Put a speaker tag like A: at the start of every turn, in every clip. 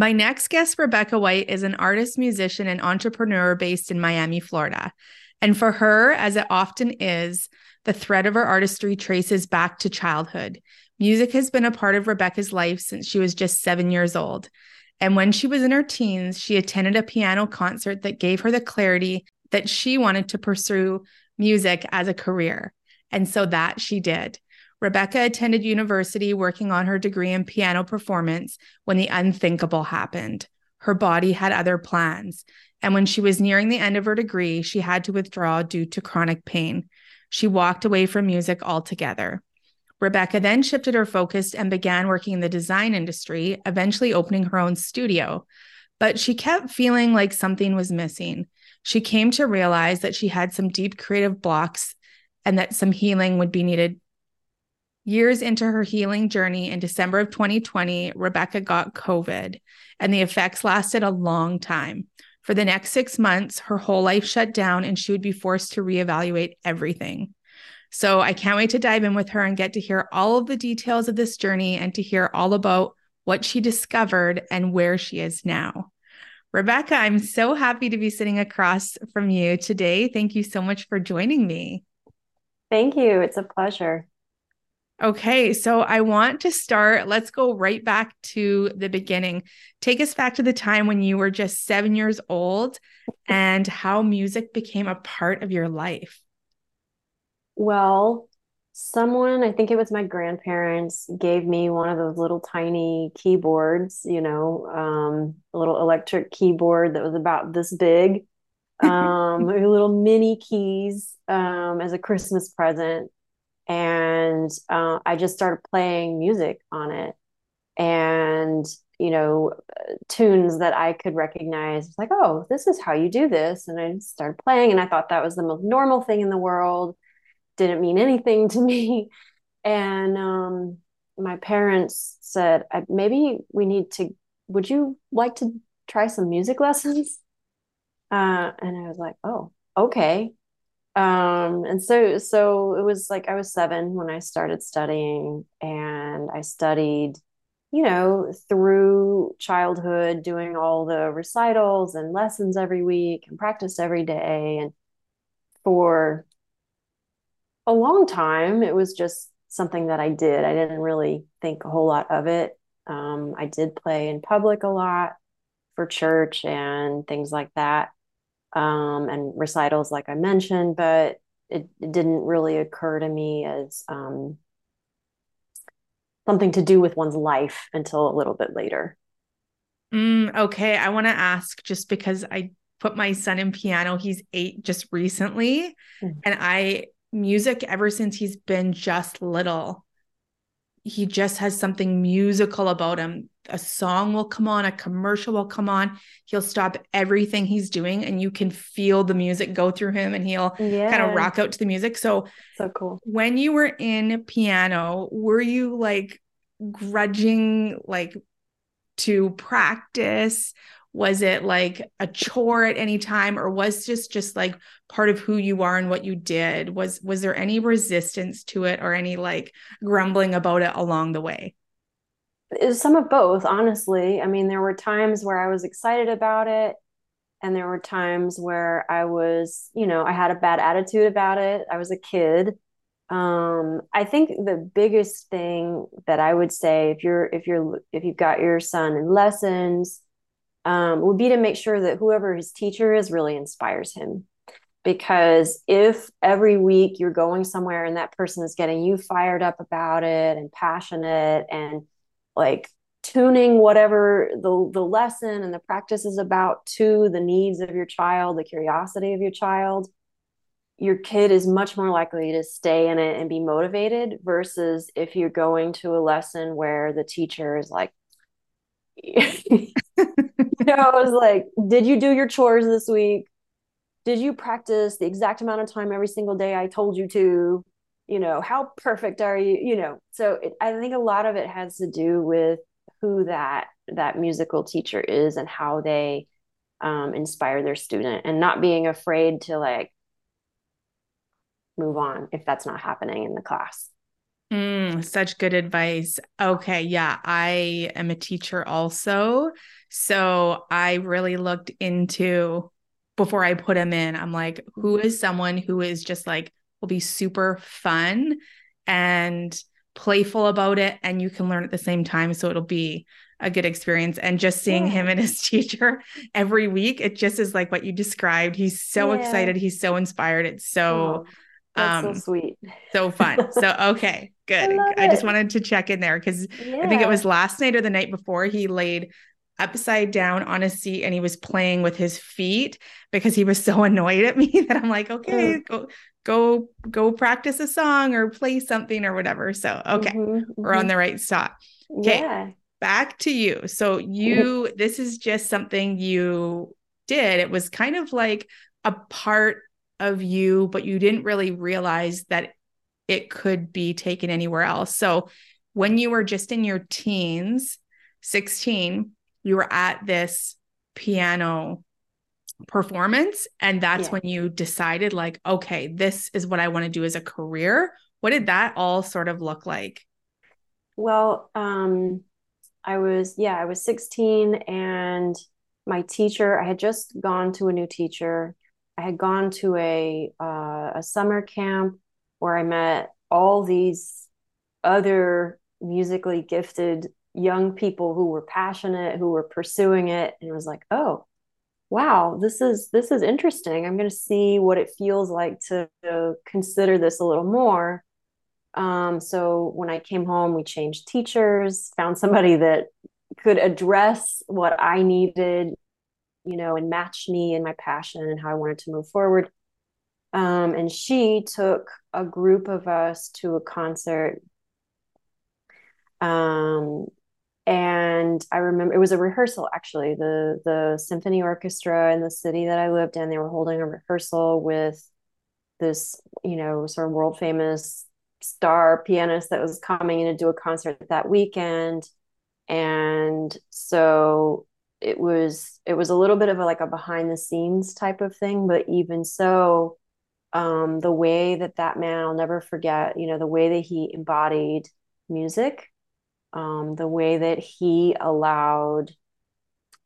A: My next guest, Rebecca White, is an artist, musician, and entrepreneur based in Miami, Florida. And for her, as it often is, the thread of her artistry traces back to childhood. Music has been a part of Rebecca's life since she was just seven years old. And when she was in her teens, she attended a piano concert that gave her the clarity that she wanted to pursue music as a career. And so that she did. Rebecca attended university working on her degree in piano performance when the unthinkable happened. Her body had other plans. And when she was nearing the end of her degree, she had to withdraw due to chronic pain. She walked away from music altogether. Rebecca then shifted her focus and began working in the design industry, eventually opening her own studio. But she kept feeling like something was missing. She came to realize that she had some deep creative blocks and that some healing would be needed Years into her healing journey in December of 2020, Rebecca got COVID, and the effects lasted a long time. For the next six months, her whole life shut down, and she would be forced to reevaluate everything. So I can't wait to dive in with her and get to hear all of the details of this journey and to hear all about what she discovered and where she is now. Rebecca, I'm so happy to be sitting across from you today. Thank you so much for joining me.
B: Thank you. It's a pleasure.
A: Okay, so I want to start. Let's go right back to the beginning. Take us back to the time when you were just seven years old and how music became a part of your life.
B: Well, someone, I think it was my grandparents, gave me one of those little tiny keyboards, you know, um, a little electric keyboard that was about this big, um, little mini keys um, as a Christmas present and uh, I just started playing music on it, and you know, tunes that I could recognize. It's like, oh, this is how you do this, and I started playing, and I thought that was the most normal thing in the world. Didn't mean anything to me, and um, my parents said, maybe we need to. Would you like to try some music lessons? Uh, and I was like, oh, okay um and so so it was like i was seven when i started studying and i studied you know through childhood doing all the recitals and lessons every week and practice every day. And for a long time it was just something that i did. I didn't really think a whole lot of it. Um, i did play in public a lot for church and things like that um, and recitals, like I mentioned, but it, it didn't really occur to me as um, something to do with one's life until a little bit later.
A: Mm, okay. I want to ask just because I put my son in piano, he's eight just recently. Mm-hmm. And I, music ever since he's been just little, he just has something musical about him a song will come on, a commercial will come on. He'll stop everything he's doing and you can feel the music go through him and he'll yeah. kind of rock out to the music. So,
B: so cool.
A: When you were in piano, were you like grudging like to practice? Was it like a chore at any time or was just just like part of who you are and what you did? Was was there any resistance to it or any like grumbling about it along the way?
B: Some of both honestly. I mean there were times where i was excited about it and there were times where i was you know i had a bad attitude about it. I was a kid. Um, i think the biggest thing that i would say if you're if you're if you've got your son in lessons um, would be to make sure that whoever his teacher is really inspires him. Because if every week you're going somewhere and that person is getting you fired up about it and passionate and like tuning whatever the the lesson and the practice is about to the needs of your child the curiosity of your child your kid is much more likely to stay in it and be motivated versus if you're going to a lesson where the teacher is like you know i was like did you do your chores this week? Did you practice the exact amount of time every single day i told you to you know how perfect are you you know so it, i think a lot of it has to do with who that that musical teacher is and how they um, inspire their student and not being afraid to like move on if that's not happening in the class.
A: Mm, such good advice. Okay. Yeah. I am a teacher also. So I really looked into before I put him in, I'm like, who is someone who is just like, will be super fun and playful about it. And you can learn at the same time. So it'll be a good experience. And just seeing yeah. him and his teacher every week, it just is like what you described. He's so yeah. excited. He's so inspired. It's so.
B: Oh um, so sweet.
A: So fun. So okay, good. I, I just wanted to check in there because yeah. I think it was last night or the night before he laid upside down on a seat and he was playing with his feet because he was so annoyed at me that I'm like, okay, mm. go go go practice a song or play something or whatever. So okay, mm-hmm, mm-hmm. we're on mm-hmm. the right spot. Okay. Yeah. Back to you. So you this is just something you did. It was kind of like a part of you, but you didn't really realize that it could be taken anywhere else. So when you were just in your teens, 16, you were at this piano performance and that's yeah. when you decided like okay this is what i want to do as a career. What did that all sort of look like?
B: Well um i was yeah i was 16 and my teacher i had just gone to a new teacher. I had gone to a uh, a summer camp where I met all these other musically gifted young people who were passionate, who were pursuing it, and it was like, oh, wow, this is this is interesting. I'm going to see what it feels like to, to consider this a little more. Um, so when I came home, we changed teachers, found somebody that could address what I needed you know, and match me and my passion and how I wanted to move forward. Um, and she took a group of us to a concert. Um, and I remember it was a rehearsal actually. The the symphony orchestra in the city that I lived in, they were holding a rehearsal with this, you know, sort of world famous star pianist that was coming in to do a concert that weekend. And so it was it was a little bit of a, like a behind the scenes type of thing but even so um, the way that that man i'll never forget you know the way that he embodied music um, the way that he allowed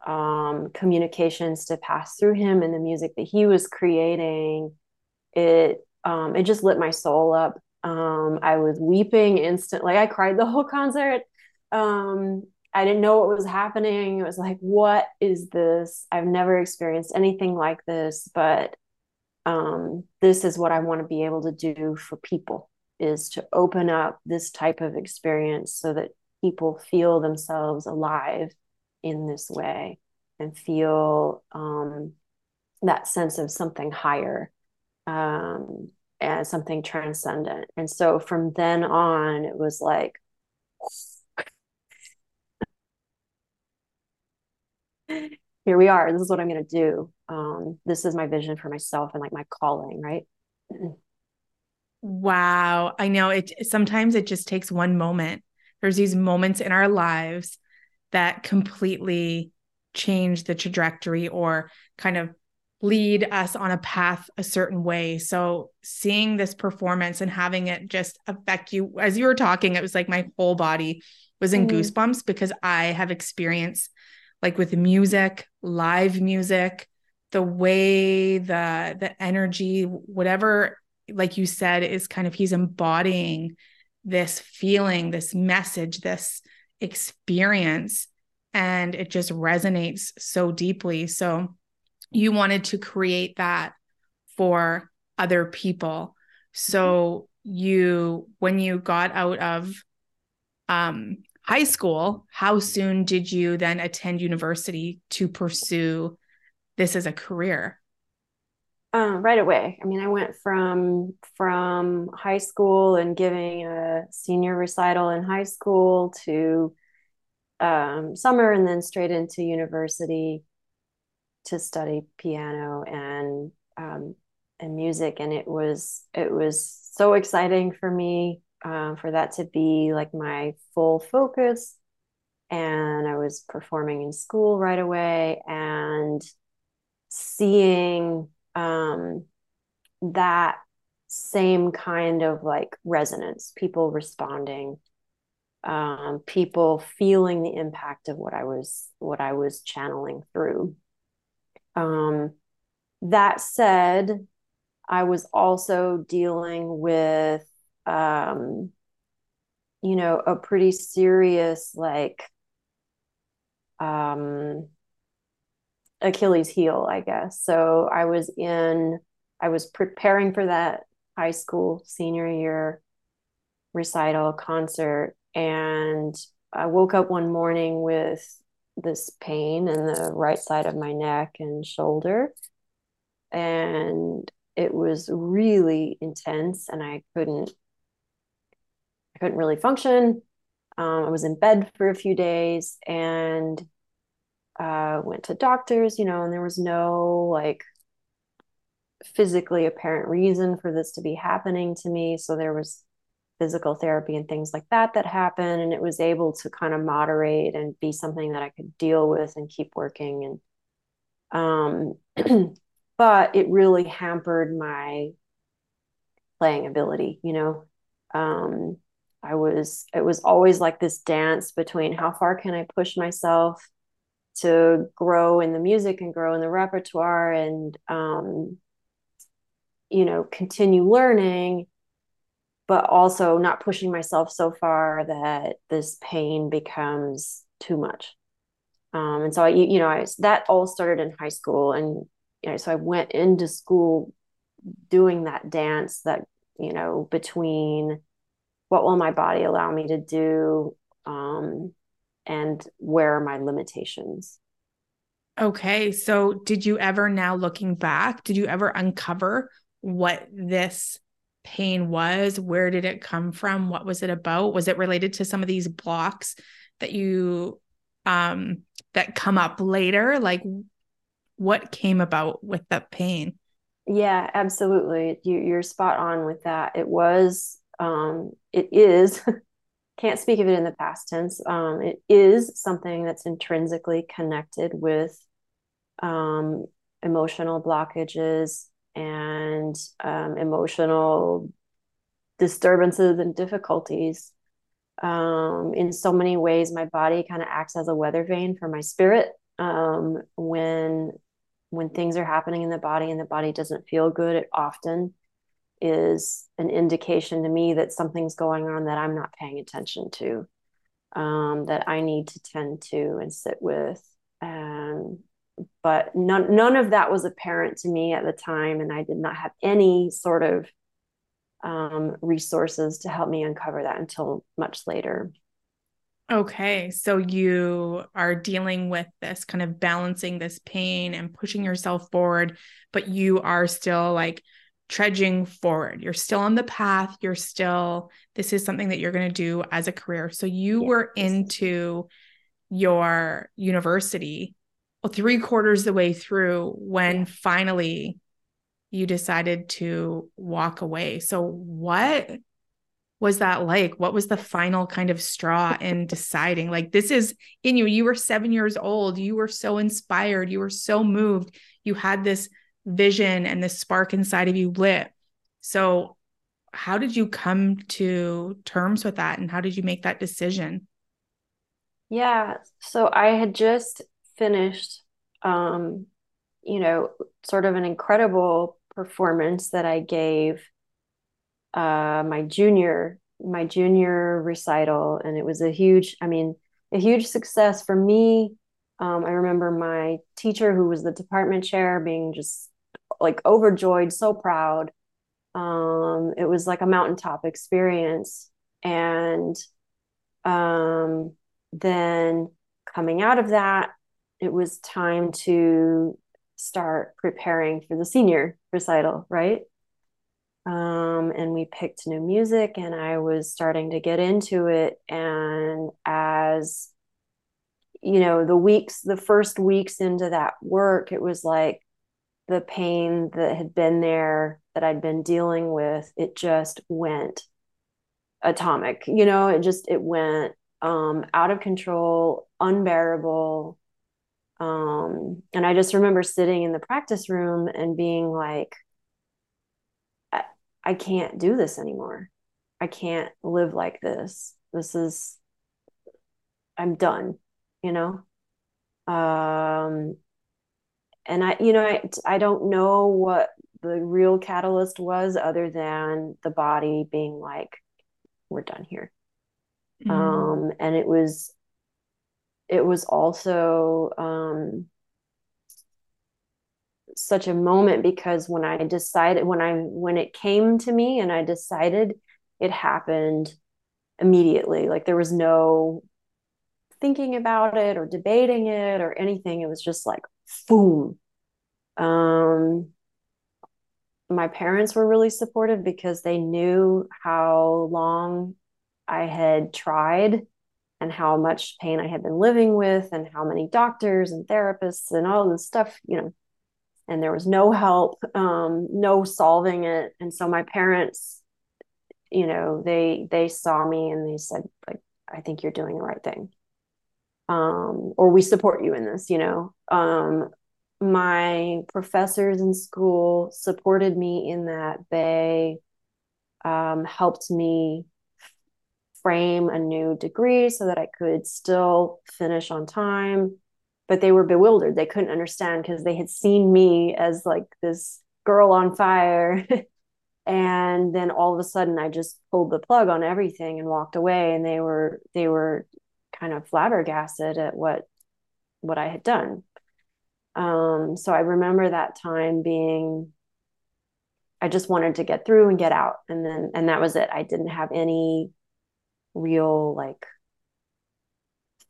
B: um, communications to pass through him and the music that he was creating it um, it just lit my soul up um, i was weeping instantly i cried the whole concert um, I didn't know what was happening. It was like, what is this? I've never experienced anything like this, but um, this is what I want to be able to do for people is to open up this type of experience so that people feel themselves alive in this way and feel um, that sense of something higher um, and something transcendent. And so from then on, it was like, here we are. This is what I'm going to do. Um, this is my vision for myself and like my calling, right?
A: wow. I know it sometimes it just takes one moment. There's these moments in our lives that completely change the trajectory or kind of lead us on a path a certain way. So seeing this performance and having it just affect you as you were talking, it was like my whole body was in mm-hmm. goosebumps because I have experienced like with music, live music, the way the the energy, whatever, like you said, is kind of he's embodying this feeling, this message, this experience, and it just resonates so deeply. So you wanted to create that for other people. So you when you got out of um high school, how soon did you then attend university to pursue this as a career?
B: Um, right away. I mean, I went from from high school and giving a senior recital in high school to um, summer, and then straight into university to study piano and um, and music. And it was it was so exciting for me uh, for that to be like my full focus. And I was performing in school right away and seeing um, that same kind of like resonance, people responding, um, people feeling the impact of what I was what I was channeling through. Um, that said, I was also dealing with, um, you know, a pretty serious like um, Achilles heel, I guess. So I was in, I was preparing for that high school senior year recital concert. And I woke up one morning with this pain in the right side of my neck and shoulder. And it was really intense and I couldn't I couldn't really function. Um, I was in bed for a few days and uh, went to doctors, you know, and there was no like physically apparent reason for this to be happening to me. So there was physical therapy and things like that that happened, and it was able to kind of moderate and be something that I could deal with and keep working. And um, but it really hampered my playing ability, you know. Um, I was it was always like this dance between how far can I push myself to grow in the music and grow in the repertoire and um, you know continue learning but also not pushing myself so far that this pain becomes too much. Um, and so i you know I, that all started in high school and you know so i went into school doing that dance that you know between what will my body allow me to do um, and where are my limitations?
A: Okay so did you ever now looking back did you ever uncover what this pain was? Where did it come from? What was it about? Was it related to some of these blocks that you um that come up later? Like what came about with that pain?
B: Yeah absolutely. You, you're spot on with that. It was um it is can't speak of it in the past tense. Um, it is something that's intrinsically connected with um, emotional blockages and um, emotional disturbances and difficulties. Um, in so many ways, my body kind of acts as a weather vane for my spirit. Um, when when things are happening in the body and the body doesn't feel good, it often is an indication to me that something's going on that I'm not paying attention to, um, that I need to tend to and sit with. Um, but none, none of that was apparent to me at the time, and I did not have any sort of um, resources to help me uncover that until much later.
A: Okay, so you are dealing with this kind of balancing this pain and pushing yourself forward, but you are still like trudging forward. You're still on the path. You're still, this is something that you're going to do as a career. So you yeah. were into your university well, three quarters the way through when yeah. finally you decided to walk away. So, what was that like? What was the final kind of straw in deciding? Like, this is in you. You were seven years old. You were so inspired. You were so moved. You had this vision and this spark inside of you lit. So, how did you come to terms with that and how did you make that decision?
B: Yeah, so I had just finished um you know, sort of an incredible performance that I gave uh my junior my junior recital and it was a huge I mean a huge success for me um, I remember my teacher, who was the department chair, being just like overjoyed, so proud. Um, it was like a mountaintop experience. And um, then coming out of that, it was time to start preparing for the senior recital, right? Um, and we picked new music, and I was starting to get into it. And as you know, the weeks, the first weeks into that work, it was like the pain that had been there that I'd been dealing with, it just went atomic. You know, it just it went um, out of control, unbearable. Um, and I just remember sitting in the practice room and being like, I, I can't do this anymore. I can't live like this. This is, I'm done, you know? Um, and I, you know, I, I don't know what the real catalyst was other than the body being like, we're done here. Mm. Um, and it was, it was also, um, such a moment because when I decided, when I, when it came to me and I decided it happened immediately, like there was no thinking about it or debating it or anything. It was just like, boom. Um, my parents were really supportive because they knew how long I had tried and how much pain I had been living with and how many doctors and therapists and all this stuff, you know, and there was no help, um, no solving it. And so my parents, you know, they they saw me and they said, like, I think you're doing the right thing. Um, or we support you in this, you know. Um, my professors in school supported me in that they um, helped me frame a new degree so that I could still finish on time. But they were bewildered. They couldn't understand because they had seen me as like this girl on fire. and then all of a sudden I just pulled the plug on everything and walked away. And they were they were kind of flabbergasted at what what I had done. Um, so I remember that time being, I just wanted to get through and get out. And then, and that was it. I didn't have any real like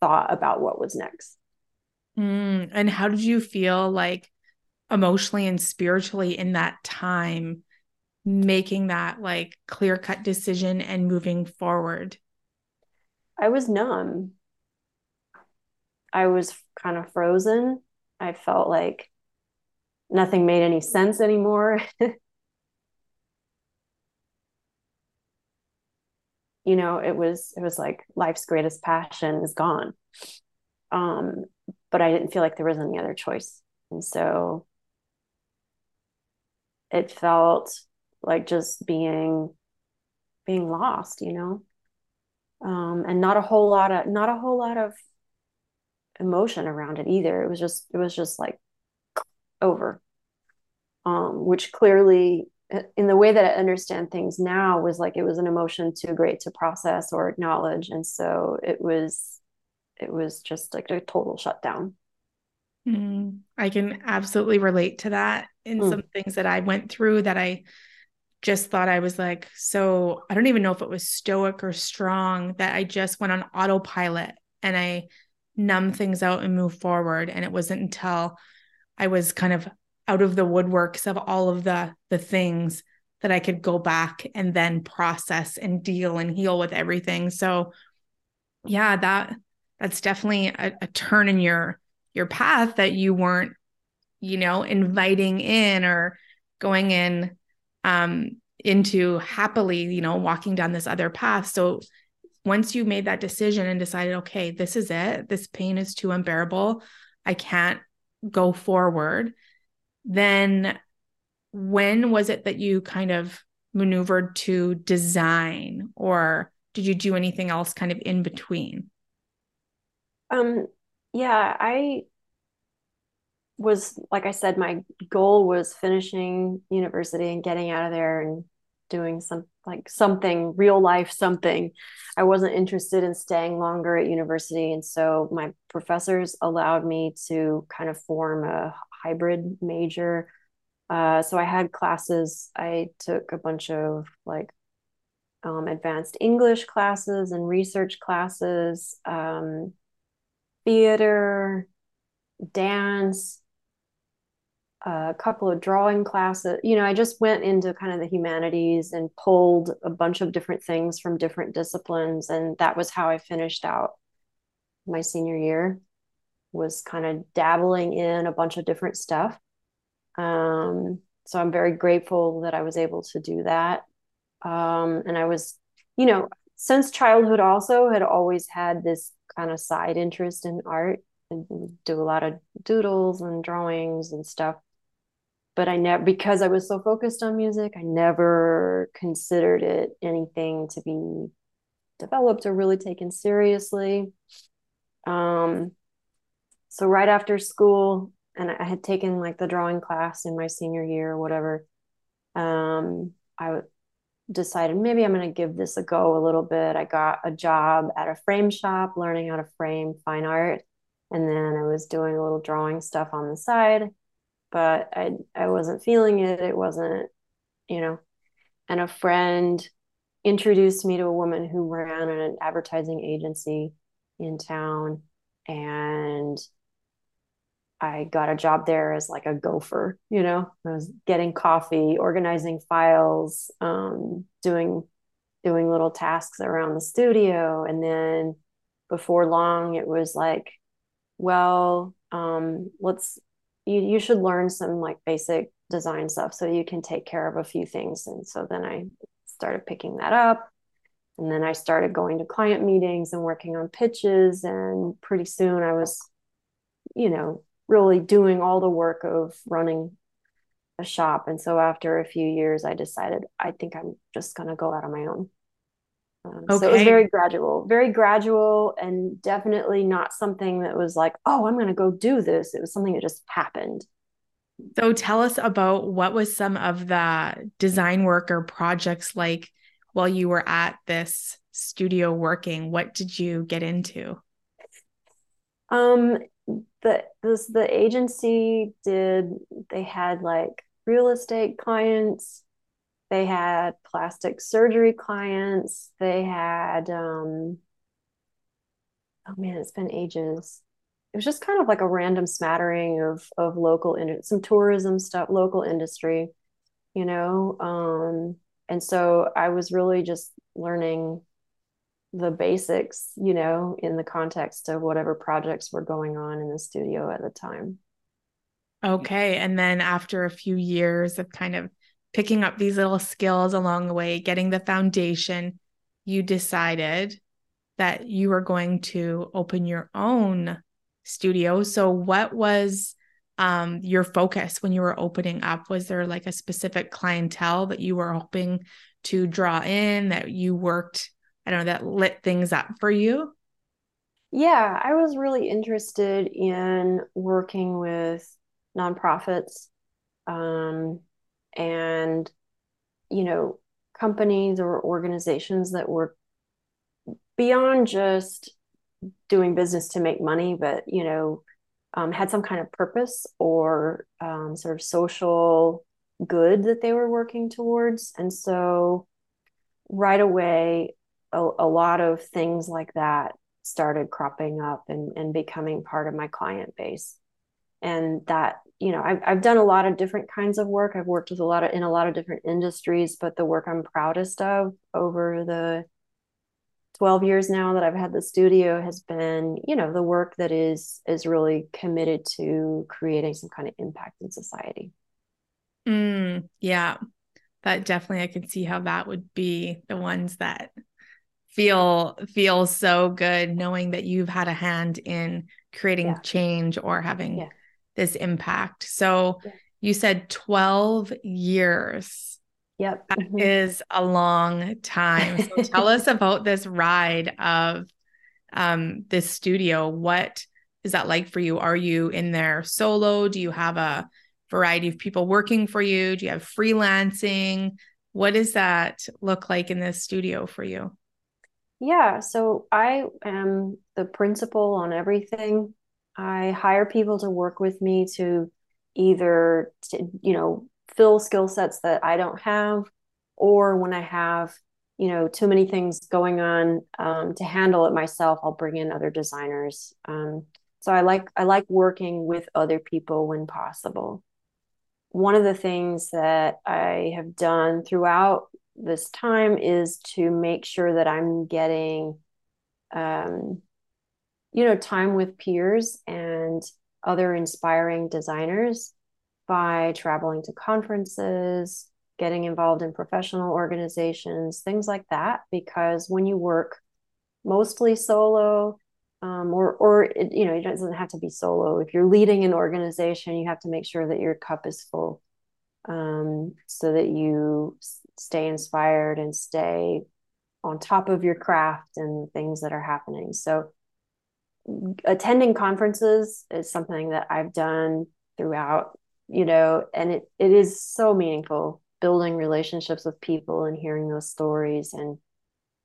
B: thought about what was next.
A: Mm, and how did you feel like emotionally and spiritually in that time making that like clear cut decision and moving forward?
B: I was numb. I was kind of frozen. I felt like nothing made any sense anymore. you know, it was it was like life's greatest passion is gone. Um, but I didn't feel like there was any other choice. And so it felt like just being being lost, you know. Um, and not a whole lot of not a whole lot of emotion around it either. It was just it was just like over. Um, which clearly in the way that I understand things now was like it was an emotion too great to process or acknowledge. And so it was it was just like a total shutdown.
A: Mm, I can absolutely relate to that in mm. some things that I went through that I just thought I was like, so I don't even know if it was stoic or strong that I just went on autopilot and I numb things out and move forward. And it wasn't until I was kind of out of the woodworks of all of the the things that I could go back and then process and deal and heal with everything. So yeah, that that's definitely a, a turn in your your path that you weren't, you know, inviting in or going in um into happily, you know, walking down this other path. So once you made that decision and decided, okay, this is it, this pain is too unbearable, I can't go forward, then when was it that you kind of maneuvered to design or did you do anything else kind of in between?
B: Um yeah, I was like I said my goal was finishing university and getting out of there and doing some like something real life something. I wasn't interested in staying longer at university and so my professors allowed me to kind of form a hybrid major. Uh, so i had classes. I took a bunch of like um, advanced english classes and research classes um, theater dance a couple of drawing classes. You know, I just went into kind of the humanities and pulled a bunch of different things from different disciplines. And that was how I finished out my senior year was kind of dabbling in a bunch of different stuff. Um, so I'm very grateful that I was able to do that. Um, and I was, you know, since childhood also had always had this kind of side interest in art and do a lot of doodles and drawings and stuff but I never because I was so focused on music, I never considered it anything to be developed or really taken seriously. Um, so right after school, and I had taken like the drawing class in my senior year or whatever. Um, I decided maybe I'm going to give this a go a little bit. I got a job at a frame shop, learning how to frame fine art, and then I was doing a little drawing stuff on the side but I I wasn't feeling it. It wasn't, you know. And a friend introduced me to a woman who ran an advertising agency in town and I got a job there as like a gopher, you know. I was getting coffee, organizing files, um, doing doing little tasks around the studio and then before long it was like well um, let's you you should learn some like basic design stuff so you can take care of a few things. And so then i started picking that up. And then i started going to client meetings and working on pitches. And pretty soon i was you know really doing all the work of running a shop. And so after a few years i decided i think i'm just going to go out on my own um, okay. So it was very gradual, very gradual, and definitely not something that was like, oh, I'm going to go do this. It was something that just happened.
A: So tell us about what was some of the design work or projects like while you were at this studio working. What did you get into?
B: Um, the this the agency did. They had like real estate clients they had plastic surgery clients. They had, um, oh man, it's been ages. It was just kind of like a random smattering of of local in some tourism stuff, local industry, you know. Um, and so I was really just learning the basics, you know, in the context of whatever projects were going on in the studio at the time.
A: Okay. And then after a few years of kind of picking up these little skills along the way, getting the foundation, you decided that you were going to open your own studio. So, what was um, your focus when you were opening up? Was there like a specific clientele that you were hoping to draw in that you worked, I don't know, that lit things up for you?
B: Yeah, I was really interested in working with nonprofits um, and you know companies or organizations that were beyond just doing business to make money but you know um, had some kind of purpose or um, sort of social good that they were working towards. And so right away a, a lot of things like that started cropping up and, and becoming part of my client base. And that you know I've, I've done a lot of different kinds of work. I've worked with a lot of in a lot of different industries but the work i'm proudest of over the 12 years now that i've had the studio has been you know the work that is is really committed to creating some kind of impact in society.
A: Mm, yeah. That definitely i can see how that would be the ones that feel feel so good knowing that you've had a hand in creating yeah. change or having yeah this impact. So yeah. you said 12 years.
B: Yep.
A: that mm-hmm. is a long time. So tell us about this ride of um, this studio. What is that like for you? Are you in there solo? Do you have a variety of people working for you? Do you have freelancing? What does that look like in this studio for you?
B: Yeah, so I am the principal on everything. I hire people to work with me to either to, you know fill skill sets that I don't have, or when I have you know too many things going on um, to handle it myself, I'll bring in other designers. Um, so I like I like working with other people when possible. one of the things that I have done throughout this time is to make sure that I'm getting, um, you know, time with peers and other inspiring designers by traveling to conferences, getting involved in professional organizations, things like that. Because when you work mostly solo, um, or or it, you know, it doesn't have to be solo. If you're leading an organization, you have to make sure that your cup is full, um, so that you stay inspired and stay on top of your craft and things that are happening. So, attending conferences is something that I've done throughout, you know, and it it is so meaningful building relationships with people and hearing those stories and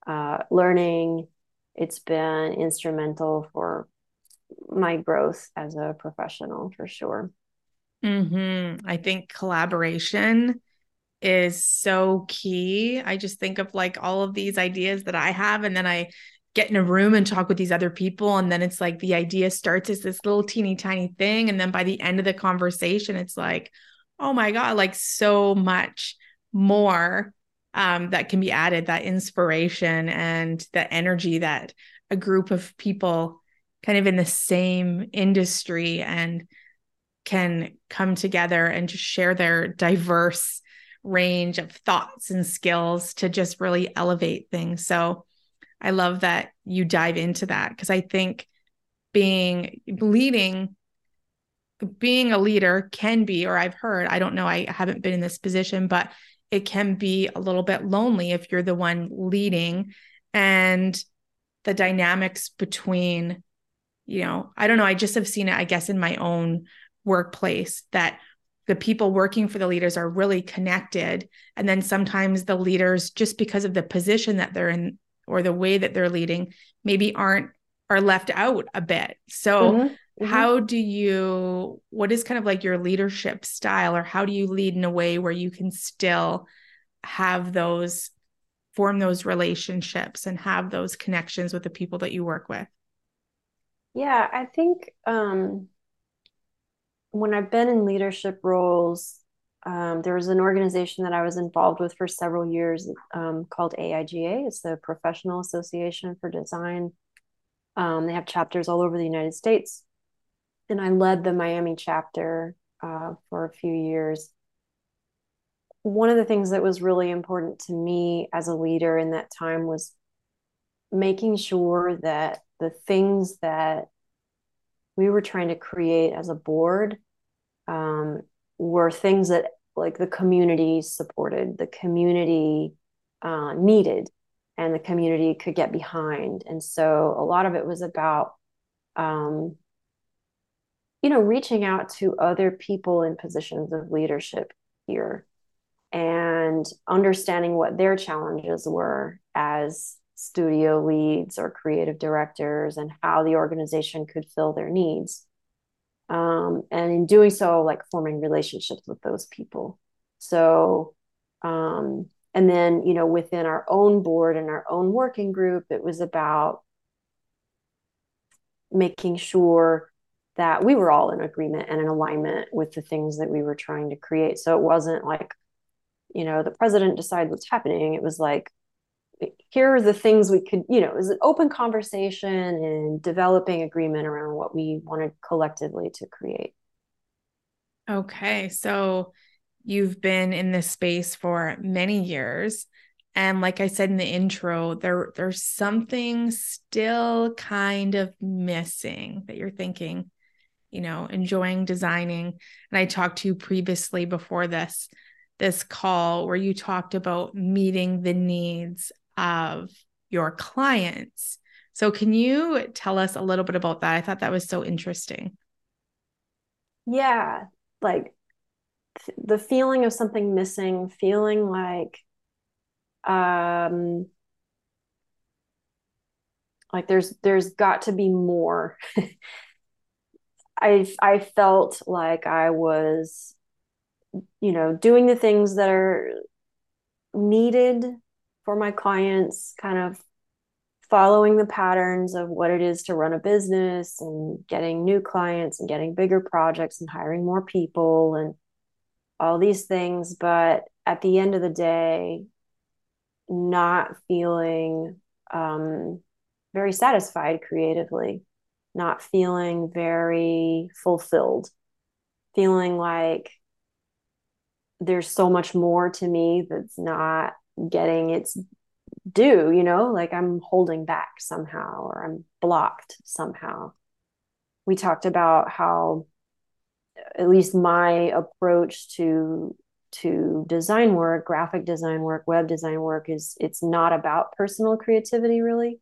B: uh, learning. It's been instrumental for my growth as a professional for sure.
A: Mm-hmm. I think collaboration is so key. I just think of like all of these ideas that I have, and then I get in a room and talk with these other people. And then it's like the idea starts as this little teeny tiny thing. And then by the end of the conversation, it's like, oh my God, like so much more um, that can be added that inspiration and the energy that a group of people kind of in the same industry and can come together and just share their diverse range of thoughts and skills to just really elevate things. So I love that you dive into that because I think being leading being a leader can be or I've heard I don't know I haven't been in this position but it can be a little bit lonely if you're the one leading and the dynamics between you know I don't know I just have seen it I guess in my own workplace that the people working for the leaders are really connected and then sometimes the leaders just because of the position that they're in or the way that they're leading maybe aren't are left out a bit so mm-hmm. Mm-hmm. how do you what is kind of like your leadership style or how do you lead in a way where you can still have those form those relationships and have those connections with the people that you work with
B: yeah i think um when I've been in leadership roles, um, there was an organization that I was involved with for several years um, called AIGA. It's the Professional Association for Design. Um, they have chapters all over the United States. And I led the Miami chapter uh, for a few years. One of the things that was really important to me as a leader in that time was making sure that the things that we were trying to create as a board um, were things that like the community supported, the community uh, needed, and the community could get behind. And so a lot of it was about, um, you know, reaching out to other people in positions of leadership here and understanding what their challenges were as studio leads or creative directors and how the organization could fill their needs. Um, and in doing so, like forming relationships with those people. So, um, and then, you know, within our own board and our own working group, it was about making sure that we were all in agreement and in alignment with the things that we were trying to create. So it wasn't like, you know, the president decides what's happening. It was like, here are the things we could, you know, is an open conversation and developing agreement around what we wanted collectively to create.
A: Okay. So you've been in this space for many years. And like I said in the intro, there there's something still kind of missing that you're thinking, you know, enjoying designing. And I talked to you previously before this this call where you talked about meeting the needs of your clients. So, can you tell us a little bit about that? I thought that was so interesting.
B: Yeah, like the feeling of something missing, feeling like, um, like there's there's got to be more. I I felt like I was, you know, doing the things that are needed for my clients, kind of following the patterns of what it is to run a business and getting new clients and getting bigger projects and hiring more people and all these things, but at the end of the day, not feeling um, very satisfied creatively, not feeling very fulfilled, feeling like there's so much more to me that's not getting its due, you know, like I'm holding back somehow or I'm blocked somehow. We talked about how at least my approach to to design work, graphic design work, web design work is it's not about personal creativity really.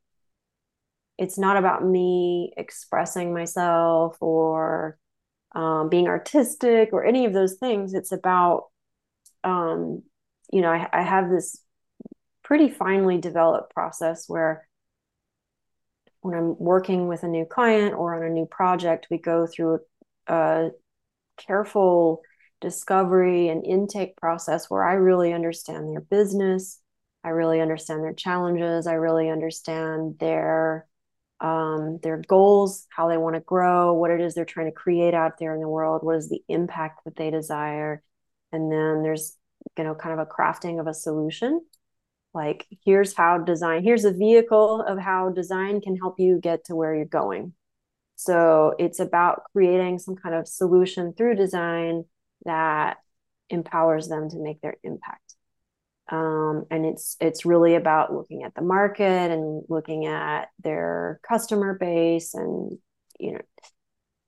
B: It's not about me expressing myself or um, being artistic or any of those things. It's about, um, you know, I, I have this pretty finely developed process where when I'm working with a new client or on a new project, we go through a, a careful discovery and intake process where I really understand their business. I really understand their challenges. I really understand their um, their goals, how they want to grow, what it is they're trying to create out there in the world, what is the impact that they desire, and then there's you know kind of a crafting of a solution. Like here's how design, here's a vehicle of how design can help you get to where you're going. So it's about creating some kind of solution through design that empowers them to make their impact. Um, and it's it's really about looking at the market and looking at their customer base and you know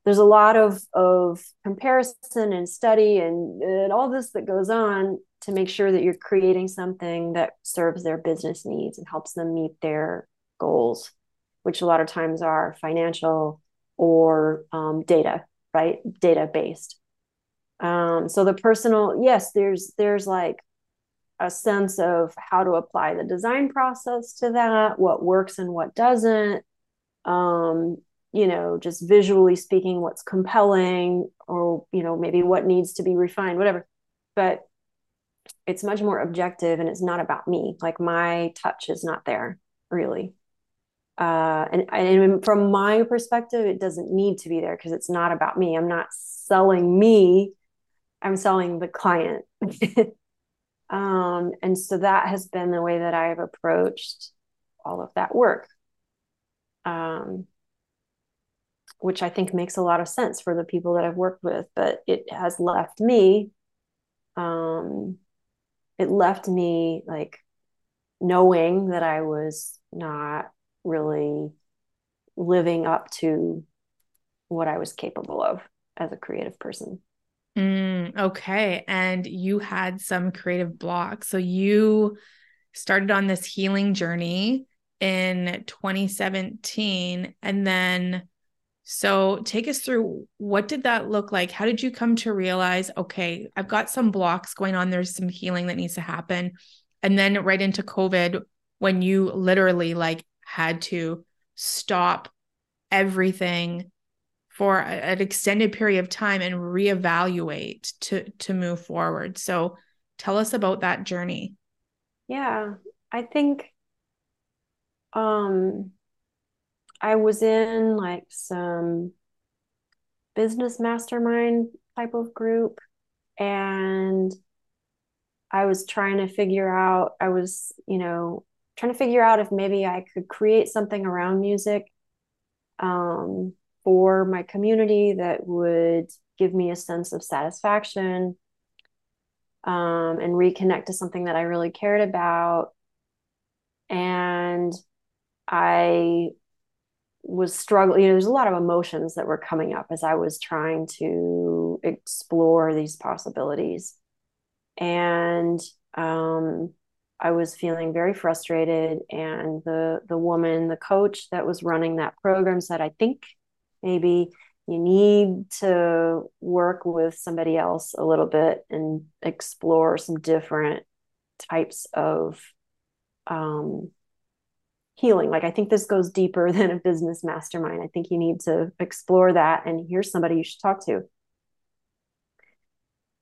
B: there's a lot of of comparison and study and, and all this that goes on to make sure that you're creating something that serves their business needs and helps them meet their goals which a lot of times are financial or um, data right? Data based um, so the personal yes there's there's like a sense of how to apply the design process to that what works and what doesn't. Um, you know just visually speaking what's compelling or you know maybe what needs to be refined whatever. But it's much more objective and it's not about me. Like my touch is not there really. Uh, and, and from my perspective it doesn't need to be there because it's not about me. I'm not selling me. I'm selling the client. um, and so that has been the way that I've approached all of that work. Um, which I think makes a lot of sense for the people that I've worked with, but it has left me, um, it left me like knowing that I was not really living up to what I was capable of as a creative person.
A: Mm, okay. And you had some creative blocks. So you started on this healing journey in 2017. And then, so take us through what did that look like? How did you come to realize, okay, I've got some blocks going on, there's some healing that needs to happen. And then right into COVID, when you literally like had to stop everything for an extended period of time and reevaluate to to move forward so tell us about that journey
B: yeah i think um i was in like some business mastermind type of group and i was trying to figure out i was you know trying to figure out if maybe i could create something around music um for my community that would give me a sense of satisfaction um, and reconnect to something that I really cared about. And I was struggling, you know, there's a lot of emotions that were coming up as I was trying to explore these possibilities. And um, I was feeling very frustrated. And the the woman, the coach that was running that program said, I think maybe you need to work with somebody else a little bit and explore some different types of um, healing. Like, I think this goes deeper than a business mastermind. I think you need to explore that, and here's somebody you should talk to.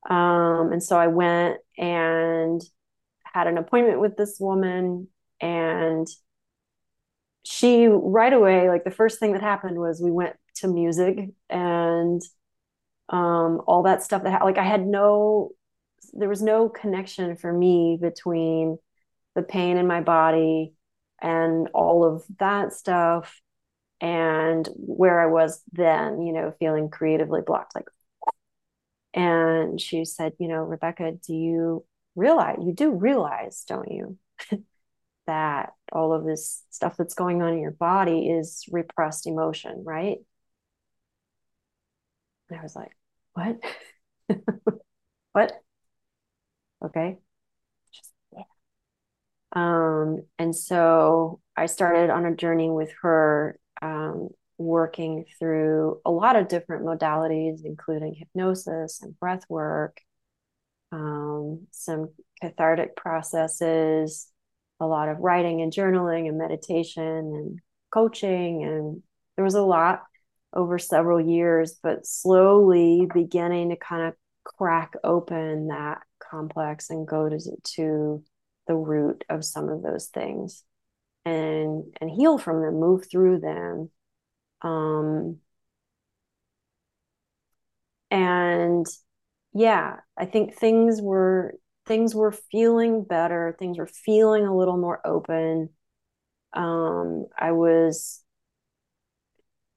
B: Um, and so I went and had an appointment with this woman, and she right away, like the first thing that happened was we went to music and um, all that stuff that like I had no there was no connection for me between the pain in my body and all of that stuff and where I was then, you know, feeling creatively blocked, like, and she said, you know, Rebecca, do you realize, you do realize, don't you, that all of this stuff that's going on in your body is repressed emotion, right? And I was like, what? what? Okay. Um, and so I started on a journey with her um, working through a lot of different modalities, including hypnosis and breath work, um, some cathartic processes, a lot of writing and journaling and meditation and coaching. And there was a lot over several years, but slowly beginning to kind of crack open that complex and go to, to the root of some of those things and and heal from them move through them. Um and yeah i think things were things were feeling better. Things were feeling a little more open. Um i was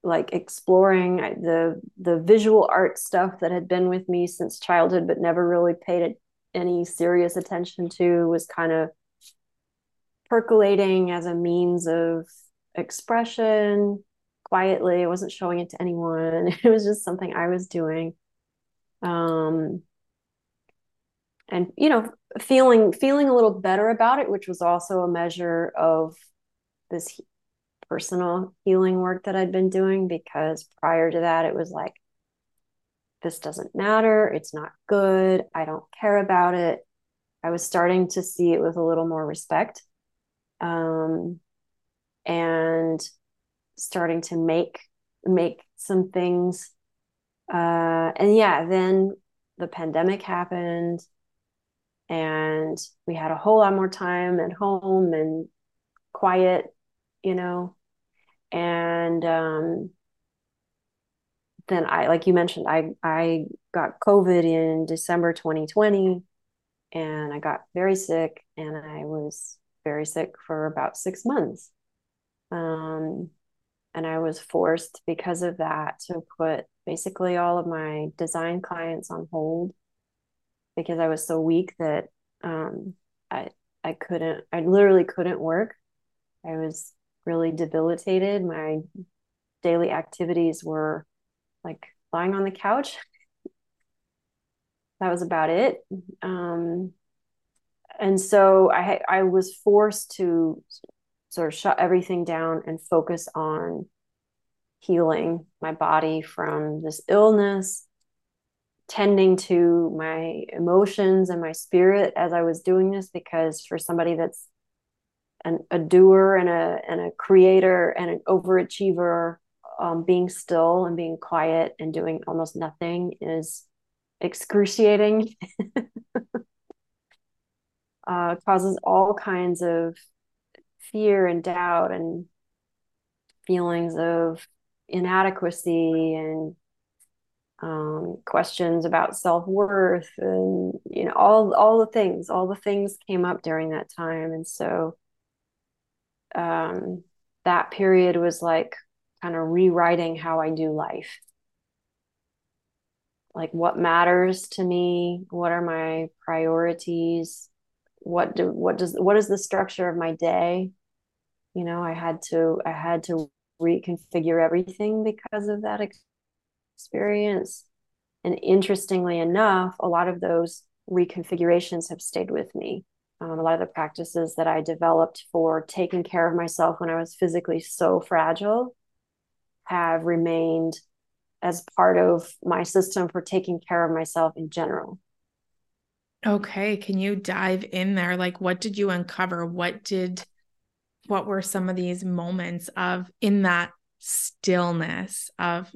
B: like exploring the the visual art stuff that had been with me since childhood but never really paid any serious attention to was kind of percolating as a means of expression quietly. I wasn't showing it to anyone. It was just something I was doing. Um, and you know, feeling feeling a little better about it, which was also a measure of this personal healing work that I'd been doing because prior to that it was like this doesn't matter, it's not good, I don't care about it. I was starting to see it with a little more respect um, and starting to make make some things uh, and yeah then the pandemic happened and we had a whole lot more time at home and quiet you know and um, then i like you mentioned i i got covid in december 2020 and i got very sick and i was very sick for about six months. Um, and I was forced because of that to put basically all of my design clients on hold because I was so weak that um, I I couldn't I literally couldn't work. I was really debilitated. My daily activities were like lying on the couch. that was about it. Um, and so I I was forced to sort of shut everything down and focus on healing my body from this illness tending to my emotions and my spirit as I was doing this because for somebody that's an, a doer and a and a creator and an overachiever um, being still and being quiet and doing almost nothing is excruciating. Uh, causes all kinds of fear and doubt and feelings of inadequacy and um, questions about self-worth and you know all all the things all the things came up during that time. And so um, that period was like kind of rewriting how I do life. Like what matters to me what are my priorities what do what does what is the structure of my day? You know i had to i had to reconfigure everything because of that experience. And interestingly enough a lot of those reconfigurations have stayed with me. Um, a lot of the practices that i developed for taking care of myself when i was physically so fragile have remained as part of my system for taking care of myself in general
A: Okay, can you dive in there? Like what did you uncover? What did what were some of these moments of in that stillness of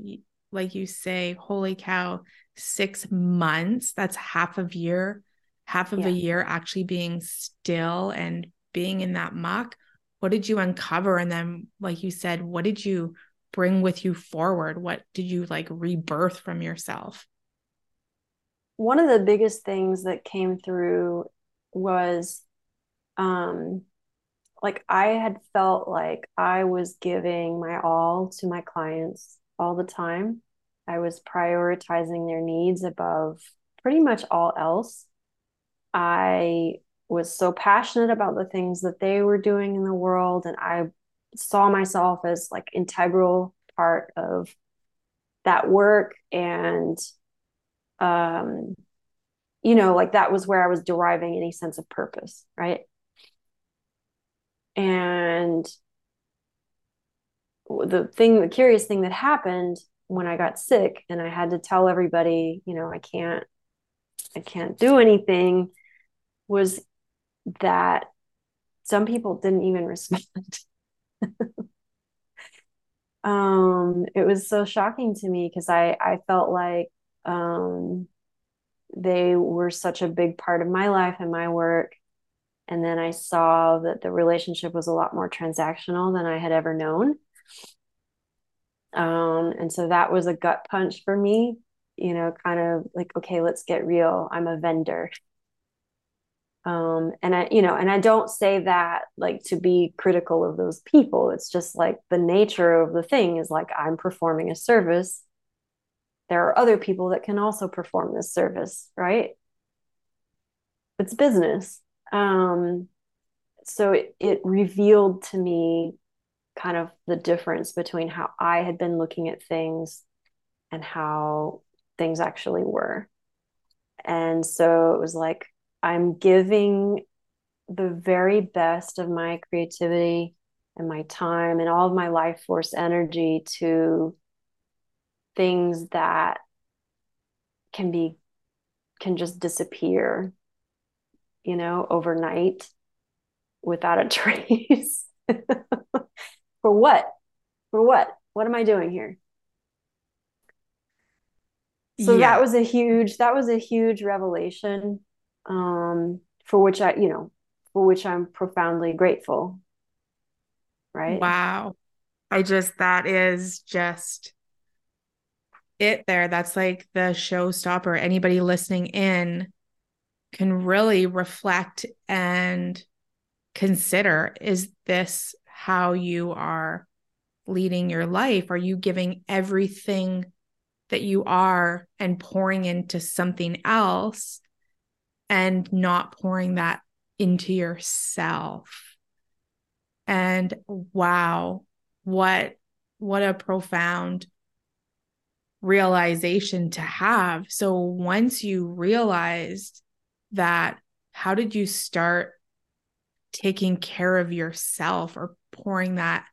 A: like you say, holy cow, 6 months, that's half of year, half of yeah. a year actually being still and being in that muck. What did you uncover and then like you said, what did you bring with you forward? What did you like rebirth from yourself?
B: one of the biggest things that came through was um like I had felt like I was giving my all to my clients all the time. I was prioritizing their needs above pretty much all else. I was so passionate about the things that they were doing in the world and I saw myself as like integral part of that work and um you know like that was where I was deriving any sense of purpose, right? And the thing, the curious thing that happened when I got sick and I had to tell everybody, you know, I can't, I can't do anything was that some people didn't even respond. um, it was so shocking to me because I, I felt like um, they were such a big part of my life and my work and then I saw that the relationship was a lot more transactional than I had ever known. Um, and so that was a gut punch for me, you know, kind of like, okay, let's get real. I'm a vendor. Um, and I, you know, and I don't say that like to be critical of those people. It's just like the nature of the thing is like I'm performing a service. There are other people that can also perform this service, right? It's business um, so it, it revealed to me kind of the difference between how I had been looking at things and how things actually were. And so it was like, I'm giving the very best of my creativity and my time and all of my life force energy to things that can be can just disappear you know, overnight without a trace. For what? For what? What am I doing here? So yeah. that was a huge that was a huge revelation um for which I, you know, for which I'm profoundly grateful. Right?
A: Wow. I just that is just it there. That's like the showstopper. Anybody listening in can really reflect and consider is this how you are leading your life? Are you giving everything that you are and pouring into something else and not pouring that into yourself? And wow, what what a profound realization to have. So once you realized that how did you start taking care of yourself or pouring that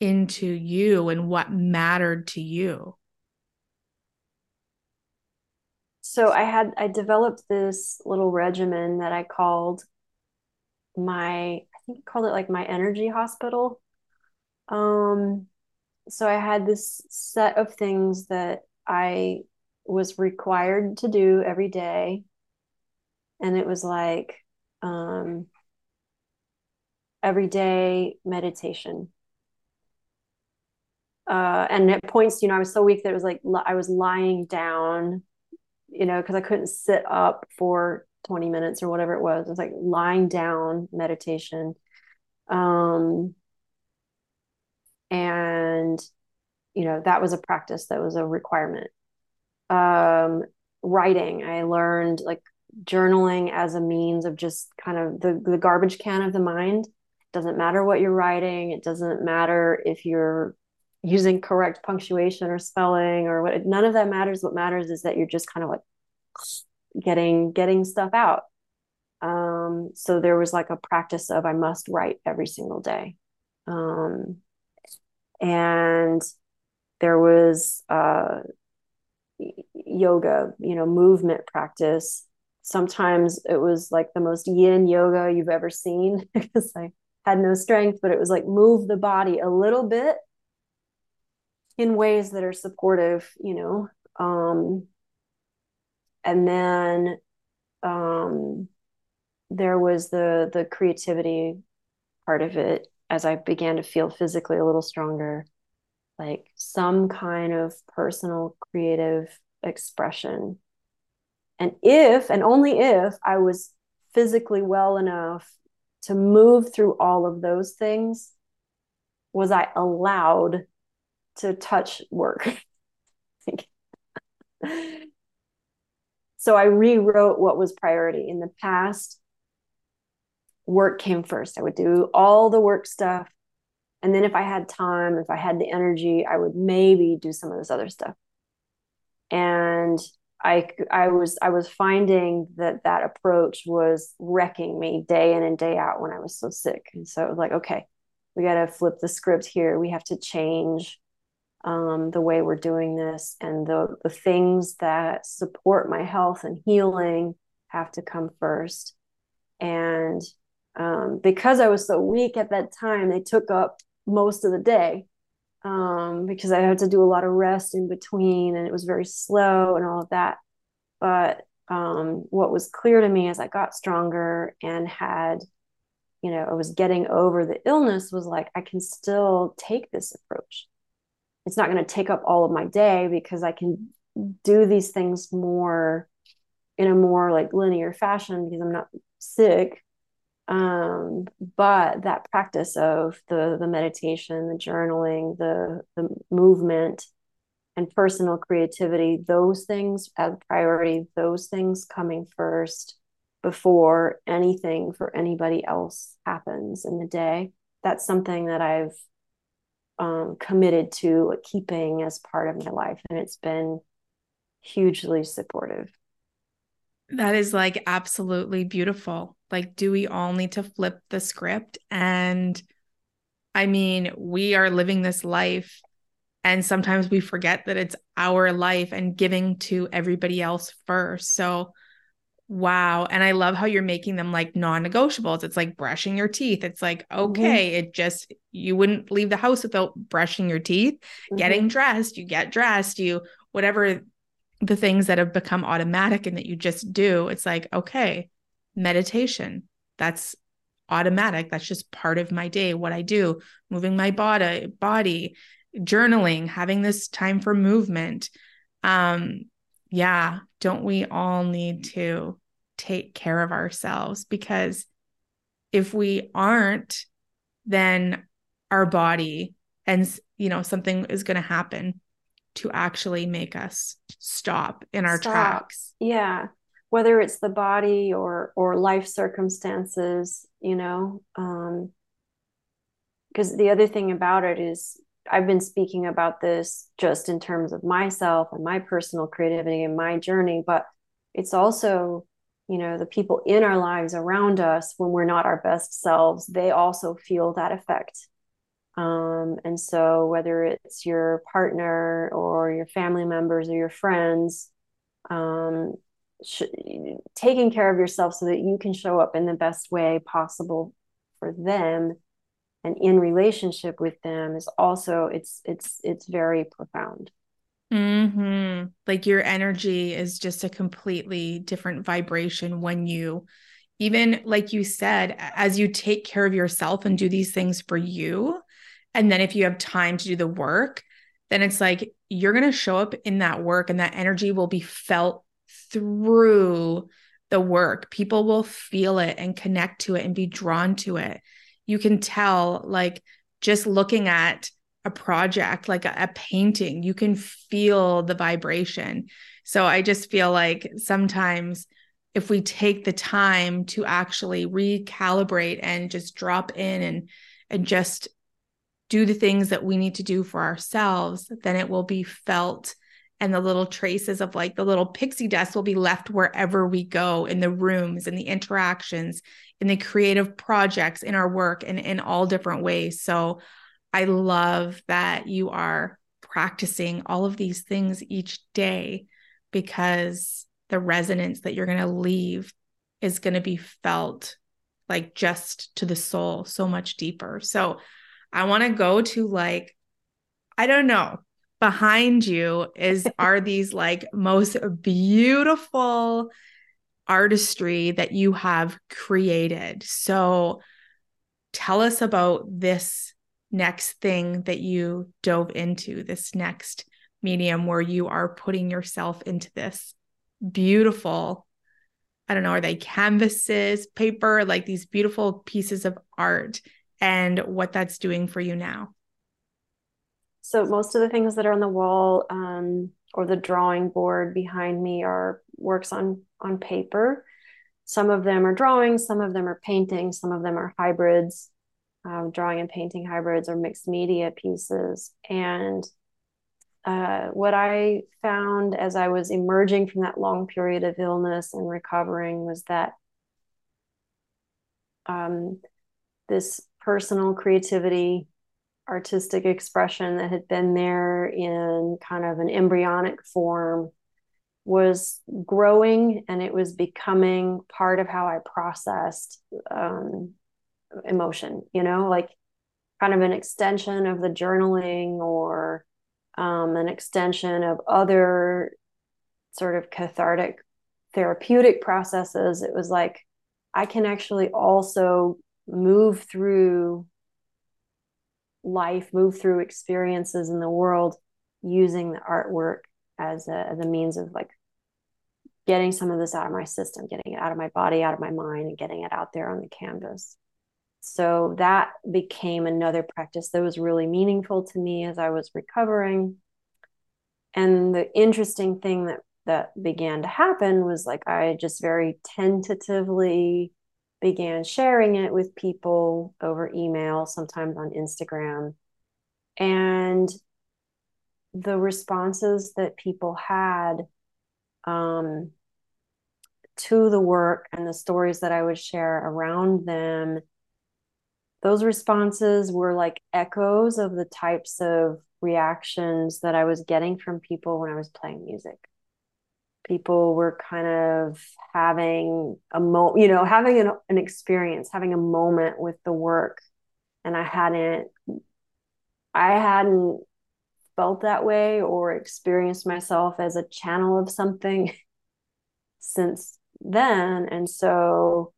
A: into you and what mattered to you?
B: So I had I developed this little regimen that I called my I think I called it like my energy hospital. Um so I had this set of things that I was required to do every day and it was like um, everyday meditation. Uh, and at points, you know, I was so weak that it was like I was lying down, you know, because I couldn't sit up for 20 minutes or whatever it was. It was like lying down meditation. Um, and, you know, that was a practice that was a requirement. Um, writing, I learned like journaling as a means of just kind of the, the garbage can of the mind. Doesn't matter what you're writing. It doesn't matter if you're using correct punctuation or spelling or what none of that matters. What matters is that you're just kind of like getting getting stuff out. Um, so there was like a practice of I must write every single day. Um, and there was uh, yoga, you know, movement practice sometimes it was like the most yin yoga you've ever seen because I had no strength, but it was like move the body a little bit in ways that are supportive, you know. Um, and then um, there was the the creativity part of it as I began to feel physically a little stronger, like some kind of personal creative expression And if, and only if, I was physically well enough to move through all of those things, was I allowed to touch work. so I rewrote what was priority. In the past, work came first. I would do all the work stuff. And then if I had time, if I had the energy, I would maybe do some of this other stuff. And I I was I was finding that that approach was wrecking me day in and day out when I was so sick. And so it was like, okay, we got to flip the script here. We have to change um, the way we're doing this, and the the things that support my health and healing have to come first. And um, because I was so weak at that time, they took up most of the day um, because I had to do a lot of rest in between and it was very slow and all of that. But um, what was clear to me as I got stronger and had, you know, I was getting over the illness was like, I can still take this approach. It's not going to take up all of my day because I can do these things more in a more like linear fashion because I'm not sick. Um, but that practice of the the meditation the journaling the the movement and personal creativity those things as priority those things coming first before anything for anybody else happens in the day that's something that i've um, committed to keeping as part of my life and it's been hugely supportive
A: that is like absolutely beautiful like, do we all need to flip the script? And I mean, we are living this life, and sometimes we forget that it's our life and giving to everybody else first. So, wow. And I love how you're making them like non negotiables. It's like brushing your teeth. It's like, mm-hmm. okay, mm-hmm. it just, you wouldn't leave the house without brushing your teeth, mm-hmm. getting dressed, you get dressed, you, whatever the things that have become automatic and that you just do. It's like, okay, meditation. That's automatic. That's just part of my day, what I do, moving my body, body, journaling, having this time for movement. Um, yeah, don't we all need to take care of ourselves? Because if we aren't, then our body and you know something is going to happen to actually make us stop in our stop. tracks.
B: Yeah whether it's the body or or life circumstances you know um because the other thing about it is I've been speaking about this just in terms of myself and my personal creativity and my journey, but it's also, you know, the people in our lives around us when we're not our best selves, they also feel that effect. Um, and so, whether it's your partner or your family members or your friends, um, sh- taking care of yourself so that you can show up in the best way possible for them and in relationship with them is also it's it's it's very profound
A: hmm like your energy is just a completely different vibration when you even like you said as you take care of yourself and do these things for you and then if you have time to do the work then it's like you're going to show up in that work and that energy will be felt through the work. People will feel it and connect to it and be drawn to it. You can tell, like, just looking at a project, like a, a painting, you can feel the vibration. So I just feel like sometimes if we take the time to actually recalibrate and just drop in and and just do the things that we need to do for ourselves, then it will be felt and the little traces of like the little pixie dust will be left wherever we go in the rooms and the interactions in the creative projects in our work and in all different ways so i love that you are practicing all of these things each day because the resonance that you're going to leave is going to be felt like just to the soul so much deeper so i want to go to like i don't know behind you is are these like most beautiful artistry that you have created. So tell us about this next thing that you dove into, this next medium where you are putting yourself into this beautiful I don't know, are they canvases, paper, like these beautiful pieces of art and what that's doing for you now?
B: So most of the things that are on the wall um, or the drawing board behind me are works on on paper. Some of them are drawings, some of them are paintings, some of them are hybrids, um, drawing and painting hybrids or mixed media pieces. And uh, what I found as I was emerging from that long period of illness and recovering was that um, this personal creativity, artistic expression that had been there in kind of an embryonic form was growing and it was becoming part of how I processed um, emotion, you know, like kind of an extension of the journaling or um, an extension of other sort of cathartic therapeutic processes. It was like I can actually also move through life, move through experiences in the world using the artwork as a, as a means of like getting some of this out of my system, getting it out of my body, out of my mind, and getting it out there on the canvas. So that became another practice that was really meaningful to me as I was recovering. And the interesting thing that that began to happen was like I just very tentatively began sharing it with people over email, sometimes on Instagram. And the responses that people had um, to the work and the stories that I would share around them those responses were like echoes of the types of reactions that I was getting from people when I was playing music. People were kind of having a mo, you know, having an, an experience, having a moment with the work, and I hadn't, I hadn't felt that way or experienced myself as a channel of something since then, and so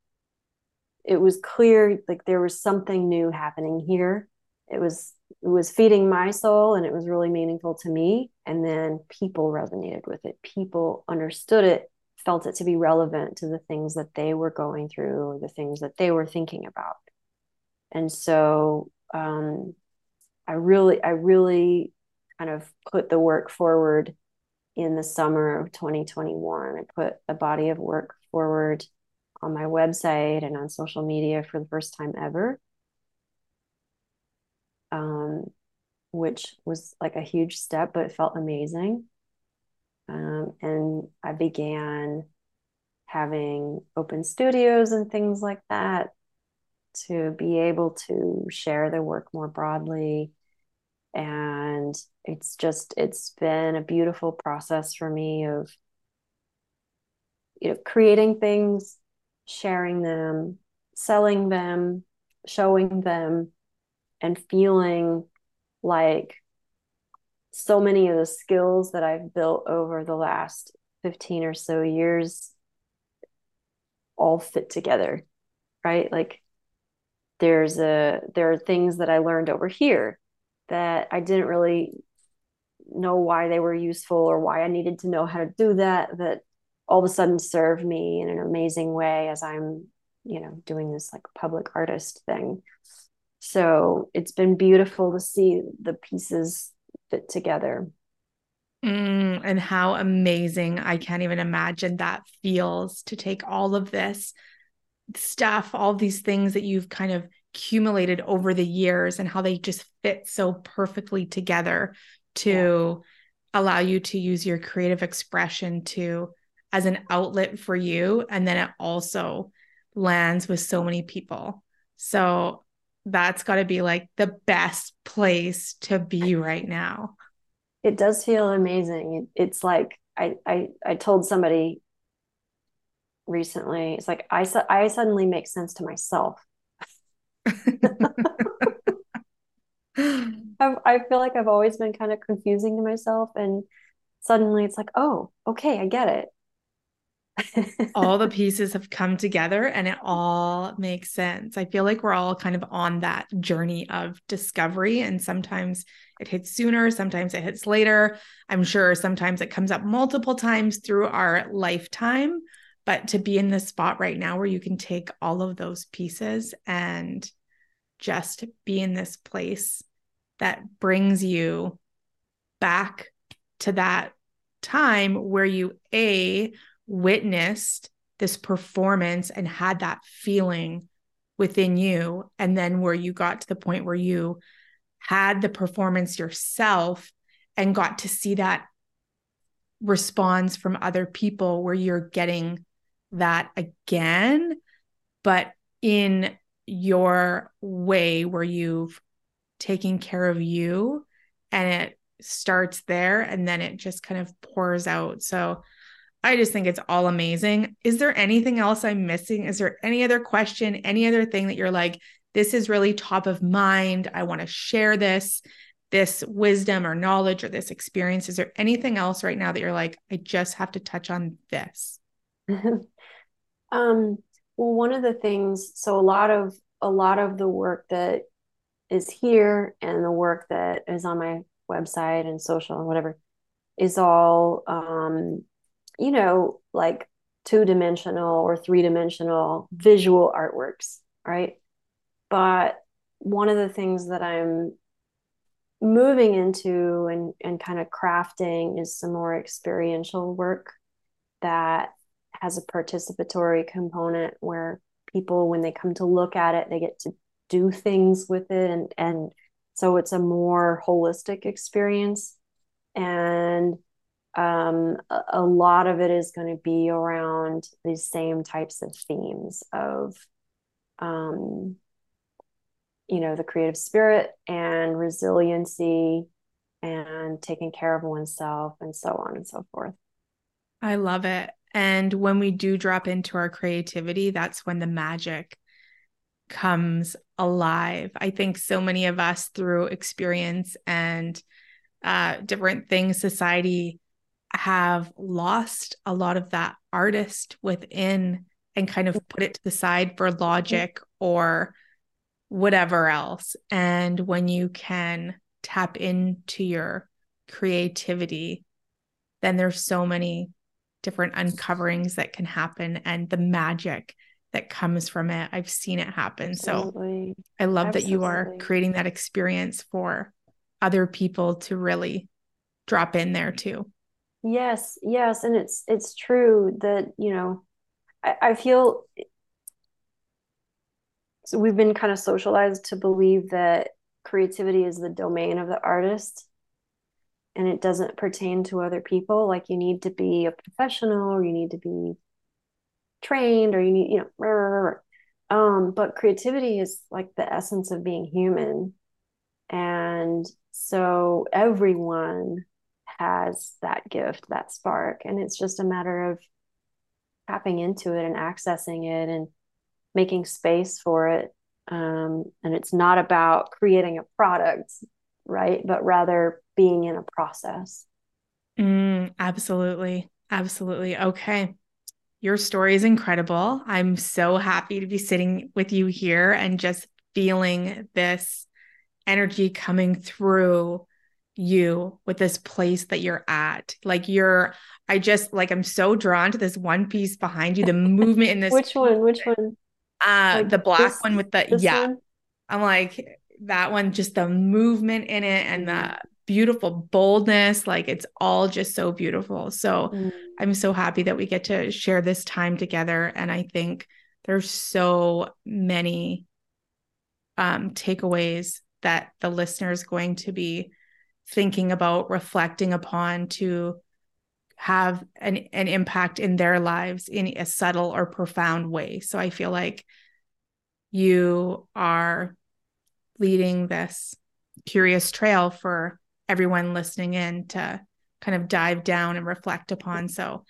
B: it was clear like there was something new happening here. It was it was feeding my soul and it was really meaningful to me. And then people resonated with it. People understood it felt it to be relevant to the things that they were going through the things that they were thinking about. And so um, i really i really kind of put the work forward in the summer of 2021 i put a body of work forward on my website and on social media for the first time ever. Um, which was like a huge step, but it felt amazing. Um, and I began having open studios and things like that to be able to share the work more broadly. And it's just, it's been a beautiful process for me of, you know, creating things sharing them, selling them, showing them, and feeling like so many of the skills that I've built over the last 15 or so years all fit together, right? Like there's a there are things that I learned over here that I didn't really know why they were useful or why I needed to know how to do that that all of a sudden serve me in an amazing way as I'm, you know, doing this like public artist thing. So it's been beautiful to see the pieces fit together.
A: Mm, and how amazing. I can't even imagine that feels to take all of this stuff, all these things that you've kind of accumulated over the years and how they just fit so perfectly together to yeah. allow you to use your creative expression to as an outlet for you and then it also lands with so many people. So that's got to be like the best place to be right now.
B: It does feel amazing. It's like i i, I told somebody recently it's like i i suddenly make sense to myself. I, I feel like I've always been kind of confusing to myself, and suddenly it's like, oh, okay, I get it
A: all the pieces have come together and it all makes sense. I feel like we're all kind of on that journey of discovery. And sometimes it hits sooner, sometimes it hits later. I'm sure sometimes it comes up multiple times through our lifetime. But to be in this spot right now where you can take all of those pieces and just be in this place that brings you back to that time where you, A, witnessed this performance and had that feeling within you. And then where you got to the point where you had the performance yourself and got to see that response from other people where you're getting that again, but in your way where you've taken care of you and it starts there and then it just kind of pours out. So I just think it's all amazing. Is there anything else I'm missing? Is there any other question, any other thing that you're like, this is really top of mind? I want to share this, this wisdom or knowledge or this experience. Is there anything else right now that you're like, I just have to touch on this?
B: um, well, one of the things, so a lot of a lot of the work that is here and the work that is on my website and social and whatever is all um, you know, like two dimensional or three dimensional visual artworks, right? But one of the things that I'm moving into and, and kind of crafting is some more experiential work that has a participatory component where people, when they come to look at it, they get to do things with it. And, and so it's a more holistic experience. And um, a, a lot of it is going to be around these same types of themes of um, you know the creative spirit and resiliency and taking care of oneself and so on and so forth.
A: I love it. And when we do drop into our creativity that's when the magic comes alive. I think so many of us through experience and uh, different things society have lost a lot of that artist within and kind of put it to the side for logic or whatever else. And when you can tap into your creativity, then there's so many different uncoverings that can happen and the magic that comes from it. I've seen it happen. Absolutely. So I love Absolutely. that you are creating that experience for other people to really drop in there too.
B: Yes, yes, and it's it's true that you know, I, I feel so we've been kind of socialized to believe that creativity is the domain of the artist and it doesn't pertain to other people. Like you need to be a professional or you need to be trained or you need you know rah, rah, rah, um but creativity is like the essence of being human. And so everyone has that gift, that spark. And it's just a matter of tapping into it and accessing it and making space for it. Um, and it's not about creating a product, right? But rather being in a process.
A: Mm, absolutely. Absolutely. Okay. Your story is incredible. I'm so happy to be sitting with you here and just feeling this energy coming through you with this place that you're at. Like you're, I just like I'm so drawn to this one piece behind you, the movement in this.
B: Which one? Which one?
A: Uh like the black this, one with the yeah. One? I'm like that one, just the movement in it and the beautiful boldness. Like it's all just so beautiful. So mm-hmm. I'm so happy that we get to share this time together. And I think there's so many um takeaways that the listener is going to be thinking about, reflecting upon to have an, an impact in their lives in a subtle or profound way. So I feel like you are leading this curious trail for everyone listening in to kind of dive down and reflect upon. So,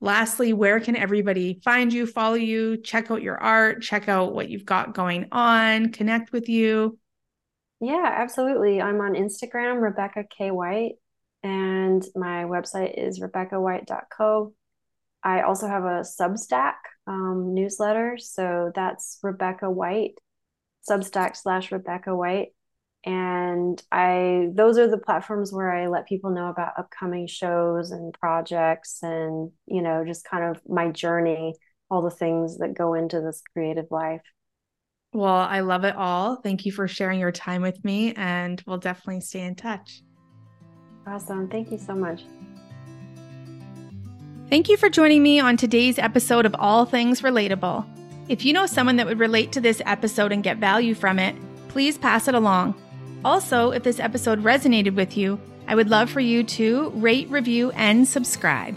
A: lastly, where can everybody find you, follow you, check out your art, check out what you've got going on, connect with you?
B: Yeah, absolutely. I'm on Instagram, Rebecca K. White, and my website is rebeccawhite.co. I also have a Substack um, newsletter. So that's Rebecca White, Substack slash Rebecca White. And I those are the platforms where I let people know about upcoming shows and projects and, you know, just kind of my journey, all the things that go into this creative life.
A: Well, I love it all. Thank you for sharing your time with me, and we'll definitely stay in touch.
B: Awesome. Thank you so much.
A: Thank you for joining me on today's episode of All Things Relatable. If you know someone that would relate to this episode and get value from it, please pass it along. Also, if this episode resonated with you, I would love for you to rate, review, and subscribe.